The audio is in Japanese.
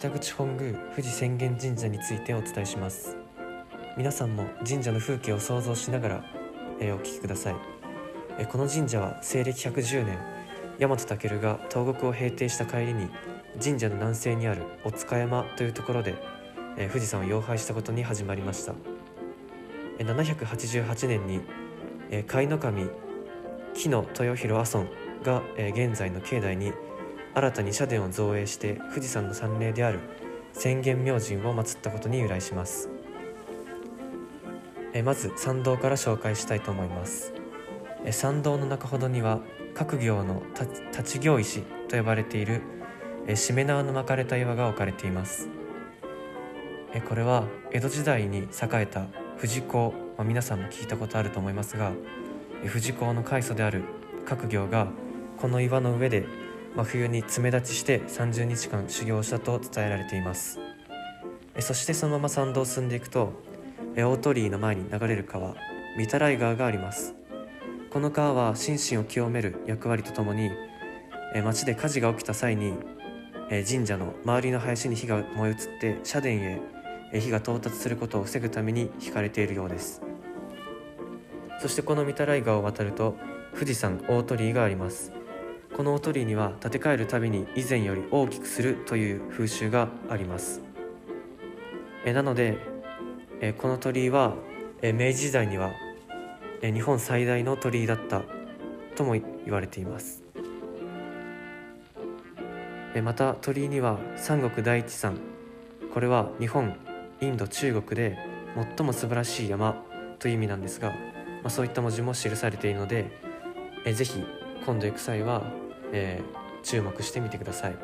北口本宮富士浅間神社についてお伝えします。皆さんも神社の風景を想像しながら、えー、お聞きください、えー、この神社は西暦110年大和武が東国を平定した帰りに神社の南西にあるお塚山というところで、えー、富士山を妖拝したことに始まりました、えー、788年に、甲斐の神木野豊弘阿尊が、え、現在の境内に新たに社殿を造営して富士山の山霊である浅間明神を祀ったことに由来します。えまず参道から紹介したいと思います。え参道の中ほどには各行の立ち行石と呼ばれているえしめ縄の巻かれた岩が置かれています。えこれは江戸時代に栄えた富士港、まあ、皆さんも聞いたことあると思いますが富士港の開祖である各行がこの岩の上で真冬に爪立ちして30日間修行したと伝えられています。そしてそのまま参道を進んでいくと大鳥居の前に流れる川御手洗川があります。この川は心身を清める役割とともに町で火事が起きた際に神社の周りの林に火が燃え移って社殿へ火が到達することを防ぐために引かれているようです。そしてこの御手洗川を渡ると富士山大鳥居があります。この大鳥居には建て替えるたびに以前より大きくするという風習があります。えなのでえこの鳥居はえ明治時代にはえ日本最大の鳥居だったとも言われています。えまた鳥居には三国第一山これは日本インド中国で最も素晴らしい山という意味なんですが、まあ、そういった文字も記されているのでえぜひ今度行く際は、えー、注目してみてください。